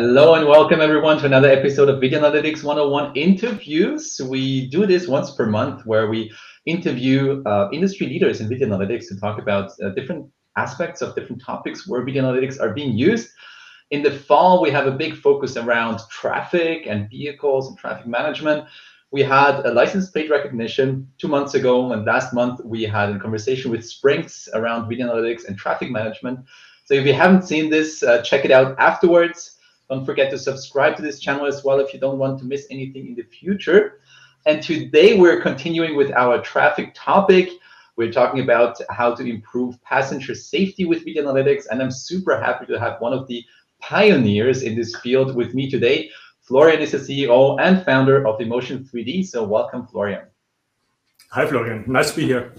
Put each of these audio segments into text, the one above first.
Hello and welcome everyone to another episode of Video Analytics 101 interviews. We do this once per month where we interview uh, industry leaders in video analytics to talk about uh, different aspects of different topics where video analytics are being used. In the fall, we have a big focus around traffic and vehicles and traffic management. We had a license plate recognition two months ago, and last month we had a conversation with Sprinx around video analytics and traffic management. So if you haven't seen this, uh, check it out afterwards. Don't forget to subscribe to this channel as well if you don't want to miss anything in the future. And today we're continuing with our traffic topic. We're talking about how to improve passenger safety with video analytics. And I'm super happy to have one of the pioneers in this field with me today. Florian is the CEO and founder of Emotion 3D. So welcome, Florian. Hi, Florian. Nice to be here.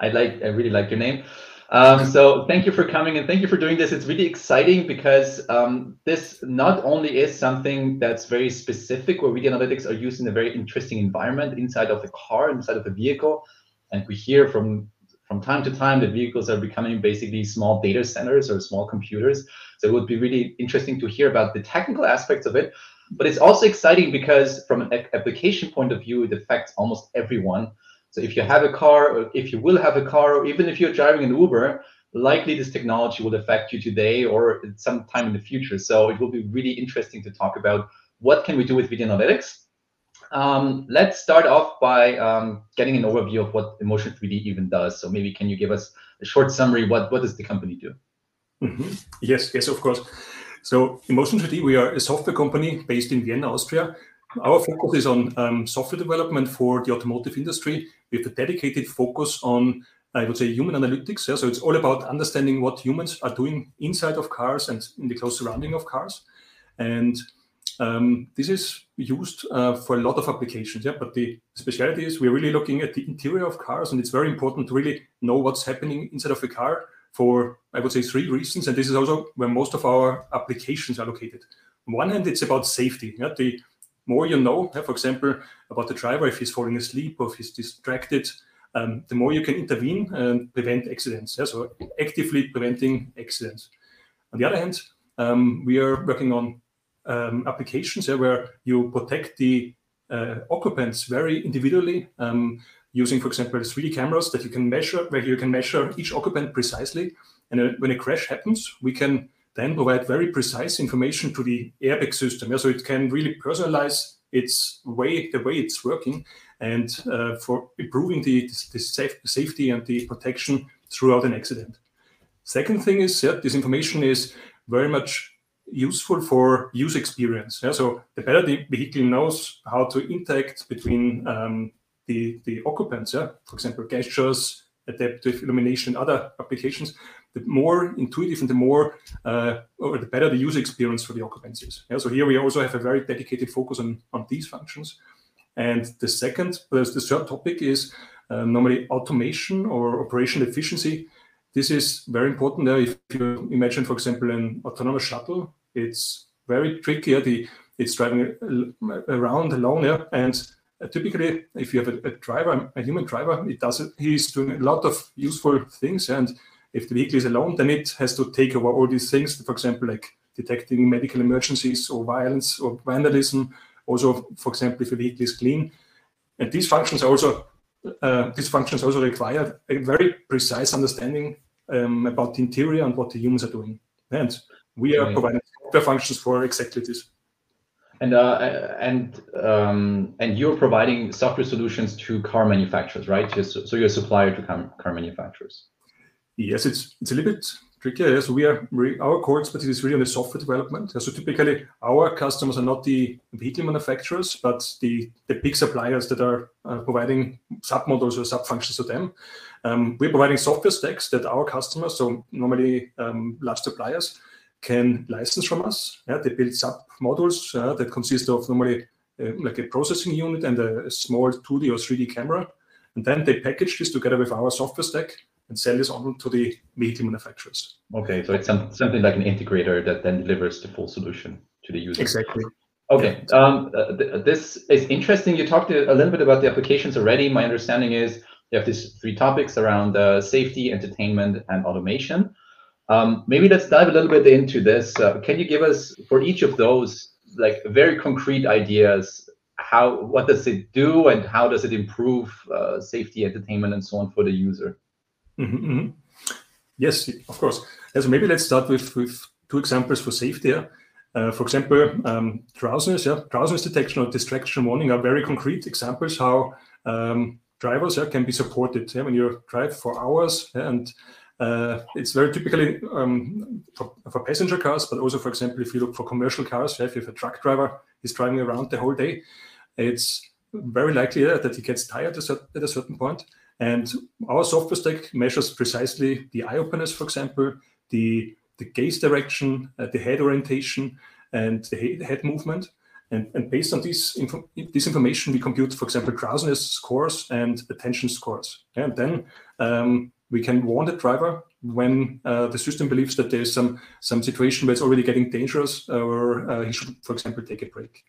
I like. I really like your name. Um, so thank you for coming and thank you for doing this. It's really exciting because um, this not only is something that's very specific where video analytics are used in a very interesting environment inside of the car, inside of the vehicle. And we hear from from time to time that vehicles are becoming basically small data centers or small computers. So it would be really interesting to hear about the technical aspects of it. But it's also exciting because from an application point of view, it affects almost everyone. So if you have a car, or if you will have a car, or even if you're driving an Uber, likely this technology will affect you today or sometime in the future. So it will be really interesting to talk about what can we do with video analytics. Um, let's start off by um, getting an overview of what Emotion 3D even does. So maybe can you give us a short summary? What what does the company do? Mm -hmm. Yes, yes, of course. So Emotion 3D, we are a software company based in Vienna, Austria. Our focus is on um, software development for the automotive industry with a dedicated focus on, I would say, human analytics. Yeah? So it's all about understanding what humans are doing inside of cars and in the close surrounding of cars. And um, this is used uh, for a lot of applications. Yeah, but the specialty is we're really looking at the interior of cars, and it's very important to really know what's happening inside of a car for, I would say, three reasons. And this is also where most of our applications are located. On one hand, it's about safety. Yeah, the more you know, for example, about the driver, if he's falling asleep or if he's distracted, um, the more you can intervene and prevent accidents. Yeah? So actively preventing accidents. On the other hand, um, we are working on um, applications yeah, where you protect the uh, occupants very individually um, using, for example, 3D cameras that you can measure, where you can measure each occupant precisely. And uh, when a crash happens, we can then provide very precise information to the airbag system. Yeah, so it can really personalize its way, the way it's working, and uh, for improving the, the safe, safety and the protection throughout an accident. Second thing is that this information is very much useful for user experience. Yeah? So the better the vehicle knows how to interact between um, the, the occupants, yeah? for example, gestures, adaptive illumination, other applications, the more intuitive and the more uh, or the better the user experience for the occupants is. Yeah, so here we also have a very dedicated focus on, on these functions. And the second, the third topic is uh, normally automation or operational efficiency. This is very important. Uh, if you imagine, for example, an autonomous shuttle, it's very tricky. The, it's driving around alone, yeah, and uh, typically, if you have a, a, driver, a human driver, it does it. He's doing a lot of useful things, and if the vehicle is alone, then it has to take over all these things, for example, like detecting medical emergencies or violence or vandalism. Also, for example, if a vehicle is clean. And these functions also uh, these functions also require a very precise understanding um, about the interior and what the humans are doing. And we are right. providing software functions for exactly this. And uh, and um, and you're providing software solutions to car manufacturers, right? So you're a supplier to car manufacturers. Yes, it's it's a little bit trickier. Yes, we are our core expertise is really on the software development. So typically, our customers are not the vehicle manufacturers, but the big suppliers that are uh, providing submodels or sub functions to them. Um, we're providing software stacks that our customers, so normally um, large suppliers, can license from us. Yeah, they build sub modules uh, that consist of normally uh, like a processing unit and a small 2D or 3D camera, and then they package this together with our software stack and sell this on to the vehicle manufacturers. Okay, so it's some, something like an integrator that then delivers the full solution to the user. Exactly. Okay, yeah. um, uh, th this is interesting. You talked a little bit about the applications already. My understanding is you have these three topics around uh, safety, entertainment, and automation. Um, maybe let's dive a little bit into this. Uh, can you give us for each of those like very concrete ideas? How what does it do and how does it improve uh, safety, entertainment, and so on for the user? Mm -hmm. Yes, of course. So maybe let's start with with two examples for safety. Uh, for example, um, drowsiness, yeah, drowsiness detection or distraction warning are very concrete examples how um, drivers yeah, can be supported yeah, when you drive for hours yeah, and uh, it's very typically um, for, for, passenger cars, but also, for example, if you look for commercial cars, if you have a truck driver, he's driving around the whole day, it's very likely yeah, that he gets tired at a certain point. And our software stack measures precisely the eye openness, for example, the the gaze direction, uh, the head orientation, and the head movement. And, and based on this, info this information, we compute, for example, drowsiness scores and attention scores. And then um, we can warn the driver when uh, the system believes that there's some, some situation where it's already getting dangerous or uh, he should, for example, take a break.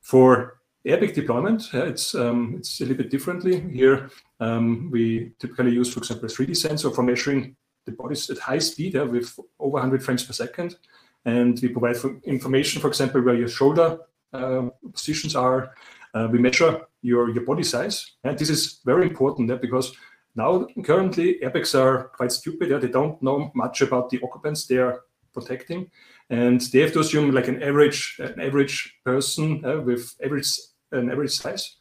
For airbag deployment, it's, um, it's a little bit differently. Here, um, we typically use, for example, a 3D sensor for measuring the bodies at high speed yeah, with over 100 frames per second. And we provide for information, for example, where your shoulder uh, positions are. Uh, we measure your, your body size. And this is very important because now currently airbags are quite stupid. They don't know much about the occupants they are protecting. And they have to assume like an average, an average person uh, with average, an average size.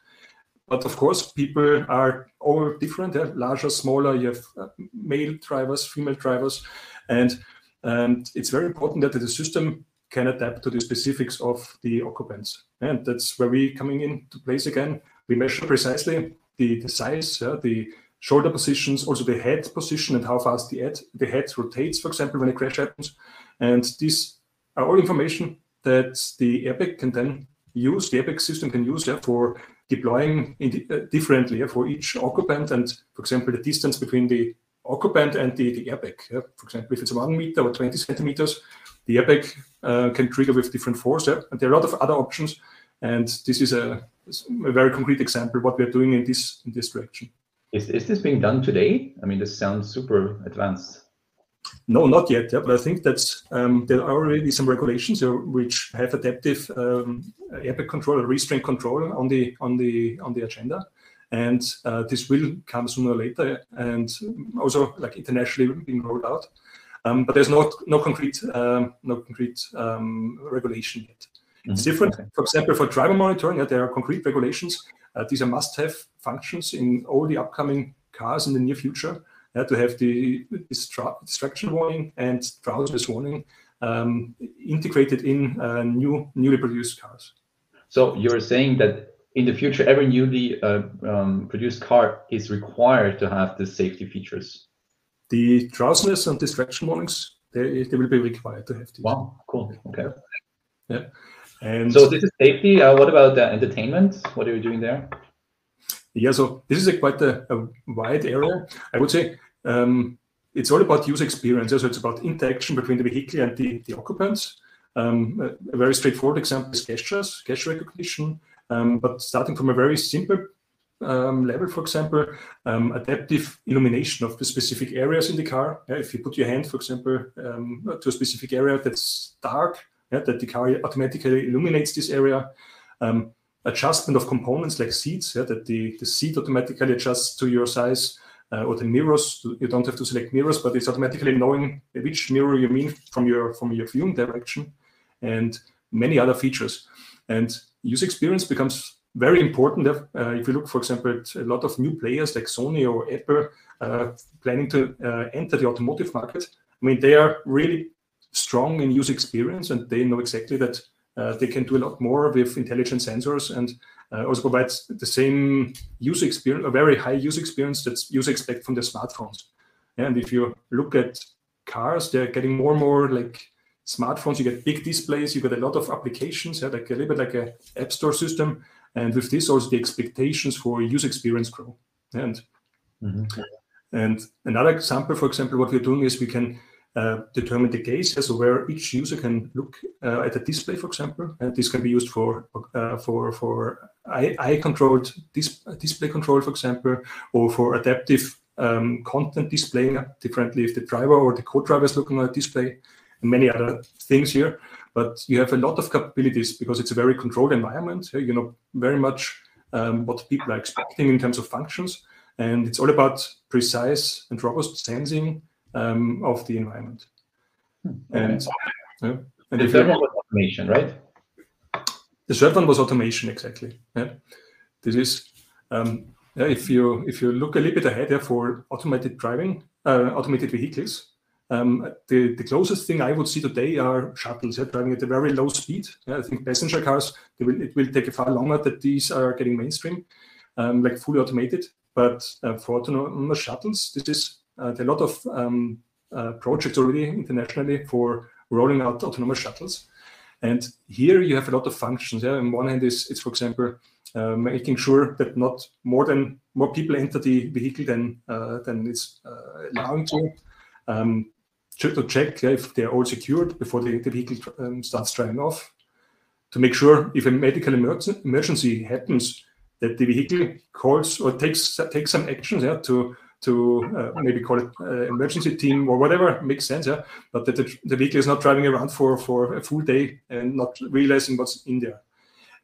But of course, people are all different, yeah? larger, smaller. You have uh, male drivers, female drivers, and and it's very important that the system can adapt to the specifics of the occupants. And that's where we coming into place again. We measure precisely the, the size, yeah, the shoulder positions, also the head position and how fast the head, the head rotates, for example, when a crash happens. And these are all information that the airbag can then use, the airbag system can use yeah, for deploying uh, differently yeah, for each occupant and, for example, the distance between the occupant and the, the airbag. Yeah? For example, if it's one meter or 20 centimeters, the airbag uh, can trigger with different force. Yeah? And there are a lot of other options. And this is a, a very concrete example what we are doing in this in this direction. Is, is this being done today? I mean, this sounds super advanced. No, not yet. Yeah, but I think that's um, there are already some regulations which have adaptive um, airbag control or restraint control on the on the on the agenda, and uh, this will come sooner or later, and also like internationally being rolled out. Um, but there's no no concrete um, no concrete um, regulation yet. Mm -hmm. It's different. Okay. For example, for driver monitoring, yeah, there are concrete regulations. Uh, these are must-have functions in all the upcoming cars in the near future uh, to have the distraction warning and drowsiness warning um, integrated in uh, new newly produced cars. So you're saying that in the future, every newly uh, um, produced car is required to have the safety features. The drowsiness and distraction warnings, they, they will be required to have these. Wow, cool. Okay. Yeah. And so this is safety. Uh, what about the entertainment? What are you doing there? Yeah, so this is a quite a, a wide area. I would say um, it's all about user experience. So it's about interaction between the vehicle and the, the occupants. Um, a, very straightforward example is gestures, gesture recognition. Um, but starting from a very simple um, level, for example, um, adaptive illumination of the specific areas in the car. Yeah, if you put your hand, for example, um, to a specific area that's dark, yeah, that the car automatically illuminates this area. Um, adjustment of components like seats, yeah, that the, the seat automatically adjusts to your size, uh, or the mirrors. You don't have to select mirrors, but it's automatically knowing which mirror you mean from your from your viewing direction, and many other features. And user experience becomes very important. Uh, if you look, for example, at a lot of new players like Sony or Apple uh, planning to uh, enter the automotive market, I mean, they are really strong in user experience and they know exactly that they can do a lot more with intelligent sensors and uh, also provides the same user experience, a very high user experience that users expect from their smartphones. And if you look at cars, they're getting more and more like smartphones. You get big displays, you get a lot of applications, yeah, like a little bit like a app store system. And with this, also the expectations for user experience grow. And mm-hmm. and another example, for example, what we're doing is we can uh, determine the gaze, so where each user can look uh, at a display, for example, and this can be used for uh, for for eye, eye controlled dis display control, for example, or for adaptive um, content displaying differently if the driver or the co-driver is looking at a display, and many other things here. But you have a lot of capabilities because it's a very controlled environment. You know very much um, what people are expecting in terms of functions, and it's all about precise and robust sensing um, of the environment. Hmm, okay. And, yeah, and the third one was automation, right? The third one was automation, exactly. Yeah. This is um, yeah, if you if you look a little bit ahead yeah, for automated driving, uh, automated vehicles, um, the, the closest thing I would see today are shuttles yeah, driving at a very low speed. Yeah, I think passenger cars, will, it will take a far longer that these are getting mainstream, um, like fully automated. But uh, for autonomous shuttles, this is uh, a lot of um, uh, projects already internationally for rolling out autonomous shuttles. And here you have a lot of functions. Yeah, on one hand is it's for example uh, making sure that not more than more people enter the vehicle than uh, than it's uh, allowing to. Um, to check yeah, if they're all secured before the, the vehicle um, starts driving off. To make sure if a medical emergency happens, that the vehicle calls or takes takes some actions yeah, to to uh, maybe call it uh, emergency team or whatever makes sense yeah. But that the, the, vehicle is not driving around for for a full day and not realizing what's in there.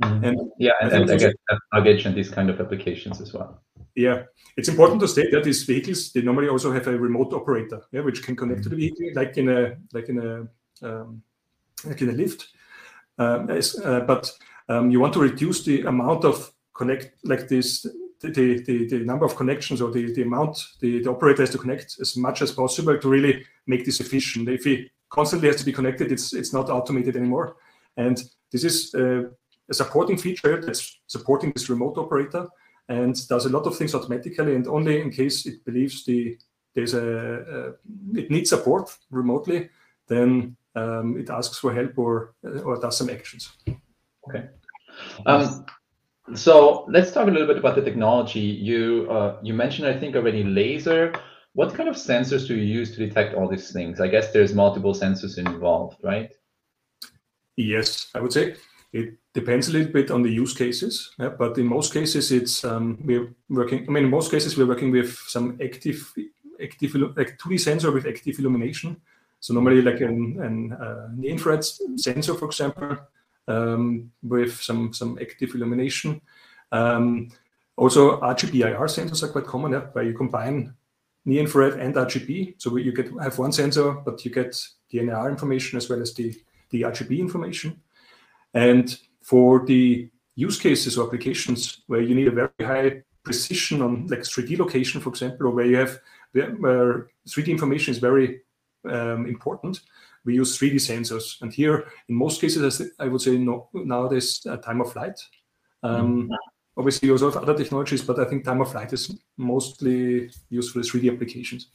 Mm-hmm. and yeah and, and, and I get luggage and these kind of applications as well. Yeah, it's important to state that these vehicles they normally also have a remote operator, yeah, which can connect to the vehicle, like in a like in a um, like in a lift. Um, uh, but um, you want to reduce the amount of connect like this the, the, the number of connections or the, the amount the, the operator has to connect as much as possible to really make this efficient. If he constantly has to be connected, it's it's not automated anymore. And this is uh, a supporting feature that's supporting this remote operator and does a lot of things automatically and only in case it believes the there's a, a it needs support remotely then um, it asks for help or or does some actions okay um, so let's talk a little bit about the technology you uh, you mentioned i think already laser what kind of sensors do you use to detect all these things i guess there's multiple sensors involved right yes i would say it depends a little bit on the use cases, yeah, but in most cases, it's um, we're working. I mean, in most cases, we're working with some active, active like 2D sensor with active illumination. So normally, like an, an, uh, an infrared sensor, for example, um, with some some active illumination. Um, also, RGB IR sensors are quite common, yeah, where you combine near infrared and RGB. So you get have one sensor, but you get the NIR information as well as the the RGB information. And for the use cases or applications where you need a very high precision on like 3D location, for example, or where you have where 3D information is very um, important, we use 3D sensors. And here, in most cases, I would say no, nowadays uh, time of flight. Um, mm-hmm. Obviously, you also have other technologies, but I think time of flight is mostly used for 3D applications.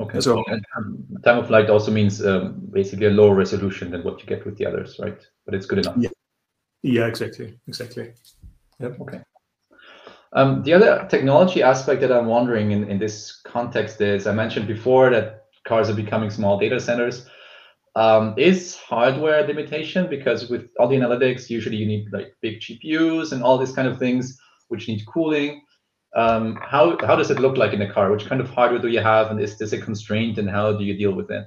Okay. So um, time of flight also means um, basically a lower resolution than what you get with the others, right? But it's good enough. Yeah. Yeah. Exactly. Exactly. Yep. Okay. Um, the other technology aspect that I'm wondering in, in this context is I mentioned before that cars are becoming small data centers. Um, is hardware limitation because with all the analytics, usually you need like big GPUs and all these kind of things which need cooling. Um, how how does it look like in a car? Which kind of hardware do you have, and is this a constraint, and how do you deal with it?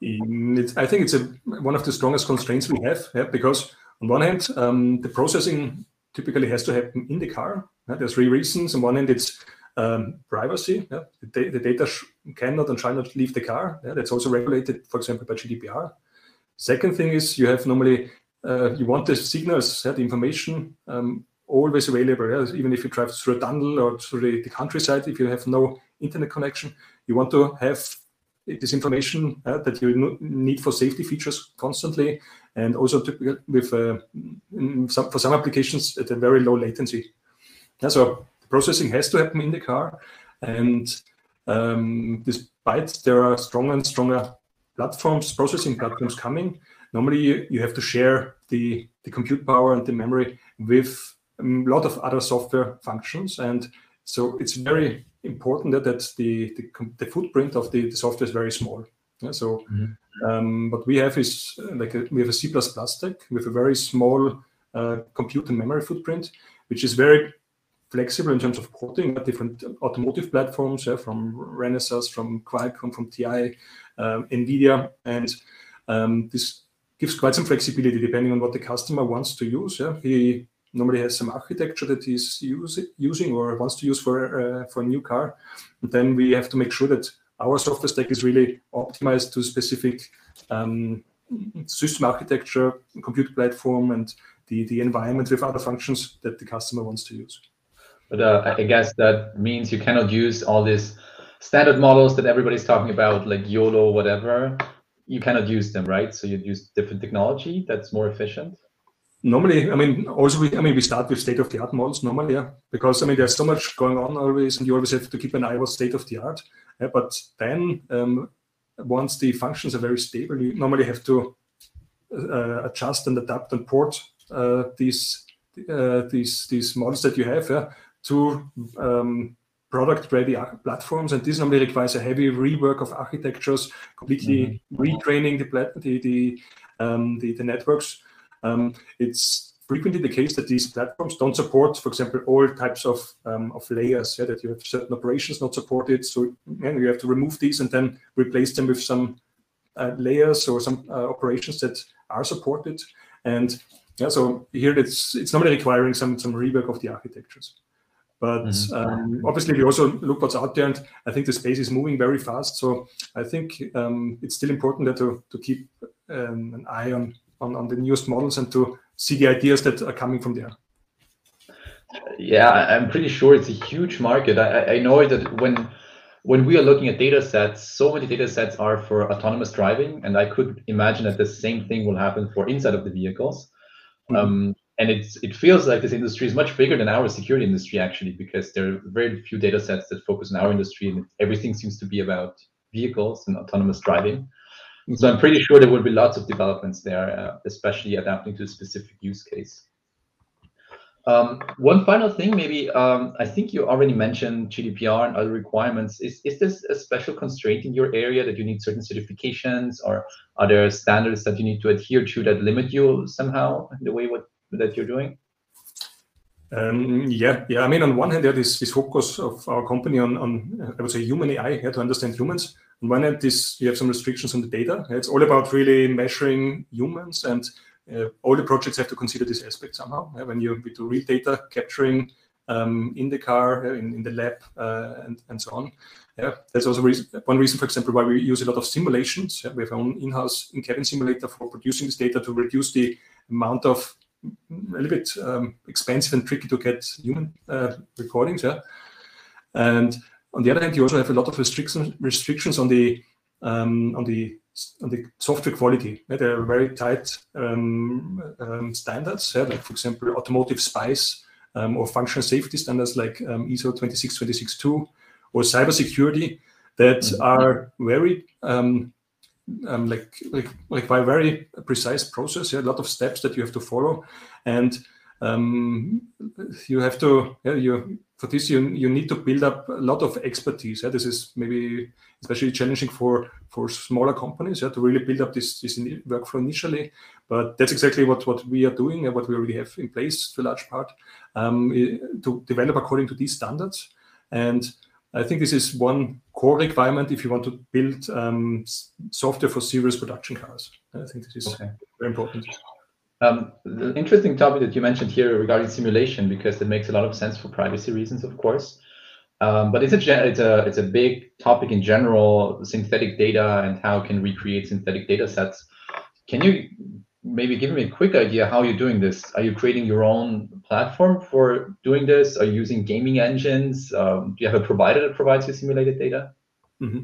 It's, I think it's a, one of the strongest constraints we have, yeah, because on one hand, um, the processing typically has to happen in the car. There's three reasons. On one hand, it's um, privacy. Yeah, the, the, data cannot and shall not leave the car. Yeah, that's also regulated, for example, by GDPR. Second thing is you have normally uh, you want the signals, the information um, always available. Yeah? Even if you drive through a tunnel or through the, the, countryside, if you have no internet connection, you want to have this information uh, that you need for safety features constantly, and also with uh, some, for some applications at a very low latency. Yeah, so processing has to happen in the car, and um, despite there are stronger and stronger platforms, processing platforms coming, normally you, you have to share the, the compute power and the memory with a lot of other software functions. And so it's very important that, that the, the, the footprint of the, the, software is very small. Yeah, so mm-hmm. um, what we have is uh, like a, we have a C++ stack with a very small uh, compute and memory footprint, which is very flexible in terms of porting different automotive platforms from Renesas, from Qualcomm, from TI, um, NVIDIA. And um, this gives quite some flexibility depending on what the customer wants to use. Yeah? He normally has some architecture that he's use, using or wants to use for, uh, for a new car. And then we have to make sure that our software stack is really optimized to specific um, system architecture, compute platform, and the, the environment with other functions that the customer wants to use. But uh, I guess that means you cannot use all these standard models that everybody's talking about, like YOLO, whatever. You cannot use them, right? So you'd use different technology that's more efficient. Normally, I mean, also we, I mean, we start with state of the art models normally, yeah, because I mean, there's so much going on always, and you always have to keep an eye on state of the art. Yeah, but then um, once the functions are very stable, you normally have to uh, adjust and adapt and port uh, these uh, these these models that you have yeah, to um, product-ready platforms, and this normally requires a heavy rework of architectures, completely mm-hmm. retraining the the the, um, the, the networks. Um, it's frequently the case that these platforms don't support, for example, all types of um, of layers. Yeah, that you have certain operations not supported, so yeah, you have to remove these and then replace them with some uh, layers or some uh, operations that are supported. And yeah, so here it's it's normally requiring some some rework of the architectures. But mm-hmm. um, obviously, we also look what's out there, and I think the space is moving very fast. So I think um, it's still important to to keep um, an eye on, on on the newest models and to see the ideas that are coming from there. Yeah, I'm pretty sure it's a huge market. I, I know that when when we are looking at data sets, so many data sets are for autonomous driving, and I could imagine that the same thing will happen for inside of the vehicles. Mm-hmm. Um, and it's it feels like this industry is much bigger than our security industry actually, because there are very few data sets that focus on our industry, and everything seems to be about vehicles and autonomous driving. So I'm pretty sure there will be lots of developments there, uh, especially adapting to a specific use case. Um, one final thing, maybe um, I think you already mentioned GDPR and other requirements. Is is this a special constraint in your area that you need certain certifications, or are there standards that you need to adhere to that limit you somehow in the way what that you're doing? Um, yeah, yeah. I mean, on one hand, there is this focus of our company on, on I would say, human AI, yeah, to understand humans. On one hand, this you have some restrictions on the data. It's all about really measuring humans, and uh, all the projects have to consider this aspect somehow. Yeah, when you do real data capturing um, in the car, in, in the lab, uh, and, and so on. Yeah, that's also reason, one reason, for example, why we use a lot of simulations. Yeah, we have our own in-house in-cabin simulator for producing this data to reduce the amount of a little bit um, expensive and tricky to get human uh, recordings. Yeah, and on the other hand, you also have a lot of restrictions restrictions on the um, on the on the software quality. Yeah, there are very tight um, um, standards, yeah, like for example, automotive SPICE um, or functional safety standards like um, ISO 26262 or cybersecurity that mm-hmm. are very um, um, like like like by very precise process. Yeah, a lot of steps that you have to follow, and um, you have to yeah, you for this you you need to build up a lot of expertise. Yeah, this is maybe especially challenging for for smaller companies. Yeah, to really build up this this workflow initially, but that's exactly what what we are doing and what we already have in place to a large part um, to develop according to these standards and I think this is one core requirement if you want to build um, software for serious production cars. I think this is okay. very important. Um, the interesting topic that you mentioned here regarding simulation, because it makes a lot of sense for privacy reasons, of course. Um, but it's a it's a it's a big topic in general, synthetic data and how can we create synthetic data sets. Can you maybe give me a quick idea how you're doing this. Are you creating your own platform for doing this? Are you using gaming engines? Um, do you have a provider that provides you simulated data? Mm-hmm.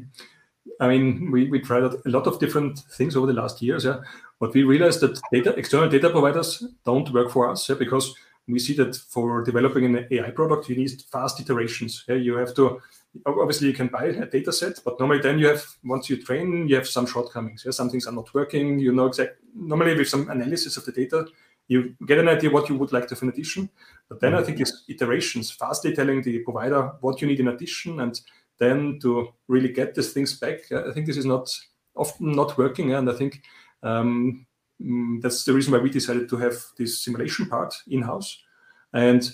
I mean, we, we tried a lot of different things over the last years. Yeah, but we realized that data external data providers don't work for us yeah, because we see that for developing an AI product, you need fast iterations. Yeah, you have to obviously you can buy a data set, but normally then you have once you train, you have some shortcomings. Yeah, some things are not working. You know exactly normally with some analysis of the data, you get an idea what you would like to have in addition. But then. I think it's iterations, fastly telling the provider what you need in addition, and then to really get these things back. I think this is not often not working, and I think um, mm, that's the reason why we decided to have this simulation part in house. And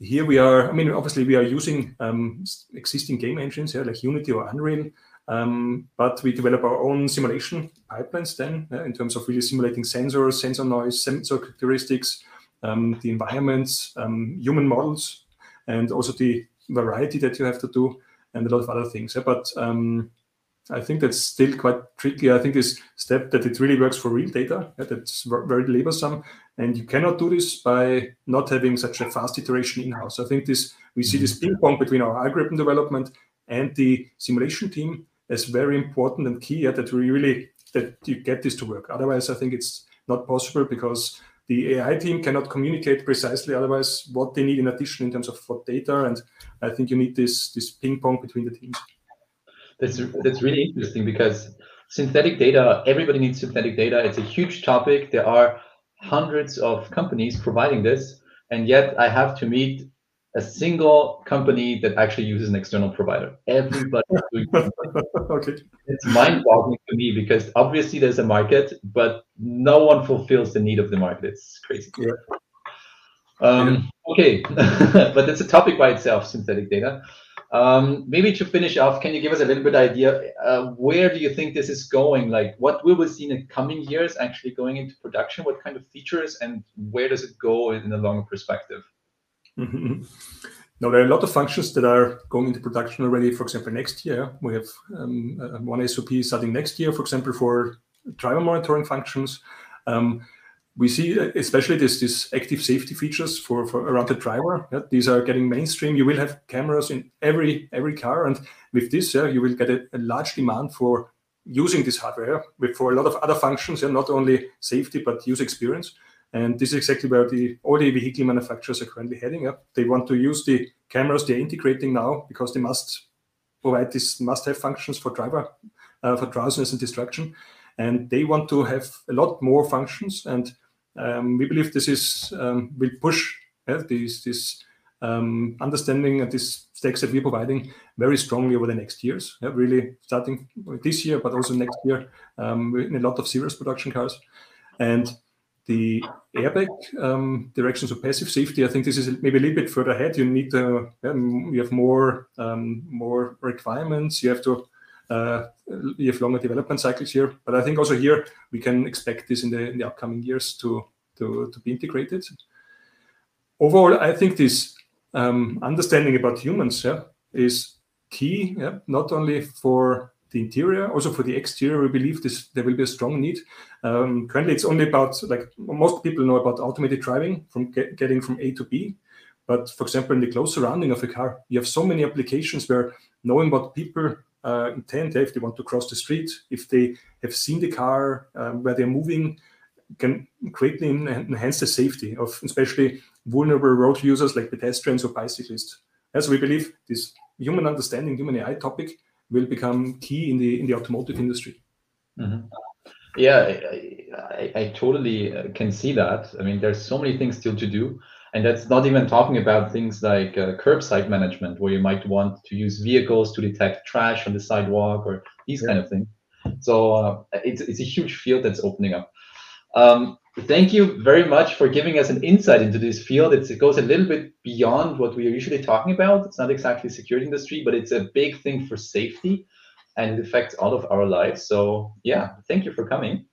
here we are, I mean, obviously we are using um, existing game engines, yeah, like Unity or Unreal, um, but we develop our own simulation pipelines then in terms of really simulating sensors, sensor noise, sensor characteristics, um, the environments, um, human models, and also the variety that you have to do, and a lot of other things. Yeah? But um, I think that's still quite tricky. I think this step that it really works for real data, yeah, that's very laborsome, and you cannot do this by not having such a fast iteration in-house. I think this we see this mm-hmm. ping pong between our algorithm development and the simulation team as very important and key yeah, that we really that you get this to work. Otherwise, I think it's not possible because the AI team cannot communicate precisely otherwise what they need in addition in terms of what data. And I think you need this this ping pong between the teams. That's that's really interesting because synthetic data, everybody needs synthetic data. It's a huge topic. There are hundreds of companies providing this, and yet I have to meet a single company that actually uses an external provider. Everybody doing okay. It's mind-boggling to me because obviously there's a market, but no one fulfills the need of the market. It's crazy. Yeah. Um, yeah. Okay, but that's a topic by itself, synthetic data. Um, maybe to finish off, can you give us a little bit of idea uh, where do you think this is going? Like, what will we see in the coming years actually going into production? What kind of features and where does it go in a longer perspective? Mm-hmm. Now, there are a lot of functions that are going into production already. For example, next year, we have um, uh, one SOP starting next year, for example, for driver monitoring functions. Um, we see uh, especially this, this active safety features for, for around the driver. Yeah, these are getting mainstream. You will have cameras in every every car, and with this, yeah, you will get a, a large demand for using this hardware with, for a lot of other functions, yeah, not only safety but user experience. And this is exactly where the all the vehicle manufacturers are currently heading up. They want to use the cameras they're integrating now because they must provide these must-have functions for driver uh, for drowsiness and distraction, and they want to have a lot more functions and um, we believe this is um, will push this this um, understanding and these stacks that we're providing very strongly over the next years. Yeah, really starting this year, but also next year um, in a lot of serious production cars. And the airbag um, directions of passive safety, I think this is maybe a little bit further ahead. You need to, you have more um, more requirements. You have to uh, you have longer development cycles here. But I think also here we can expect this in the in the upcoming years to be integrated. Overall, I think this um, understanding about humans is key, not only for the interior, also for the exterior. We believe there will be a strong need. Um, currently, it's only about like most people know about automated driving from get, getting from A to B. But for example, in the close surrounding of a car, you have so many applications where knowing what people uh, intent if they want to cross the street, if they have seen the car um, where they're moving, can greatly enhance the safety of especially vulnerable road users like pedestrians or bicyclists. As we believe, this human understanding, human AI topic will become key in the in the automotive industry. Mm-hmm. Yeah, I, I, I, totally uh, can see that. I mean, there's so many things still to do. And that's not even talking about things like uh, curbside management, where you might want to use vehicles to detect trash on the sidewalk or these yeah. kind of things. So uh, it's, it's a huge field that's opening up. Um, thank you very much for giving us an insight into this field. It's, it goes a little bit beyond what we are usually talking about. It's not exactly security industry, but it's a big thing for safety and it affects all of our lives. So yeah, thank you for coming.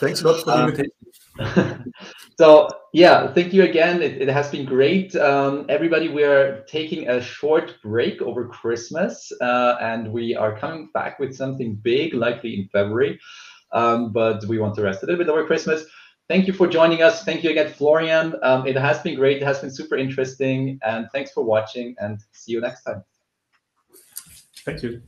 Thanks a lot for the um, invitation. so yeah, thank you again. It, it has been great. Um, everybody, we are taking a short break over Christmas, uh, and we are coming back with something big, likely in February. Um, but we want to rest a little bit over Christmas. Thank you for joining us. Thank you again, Florian. Um, it has been great. It has been super interesting. And thanks for watching and see you next time. Thank you.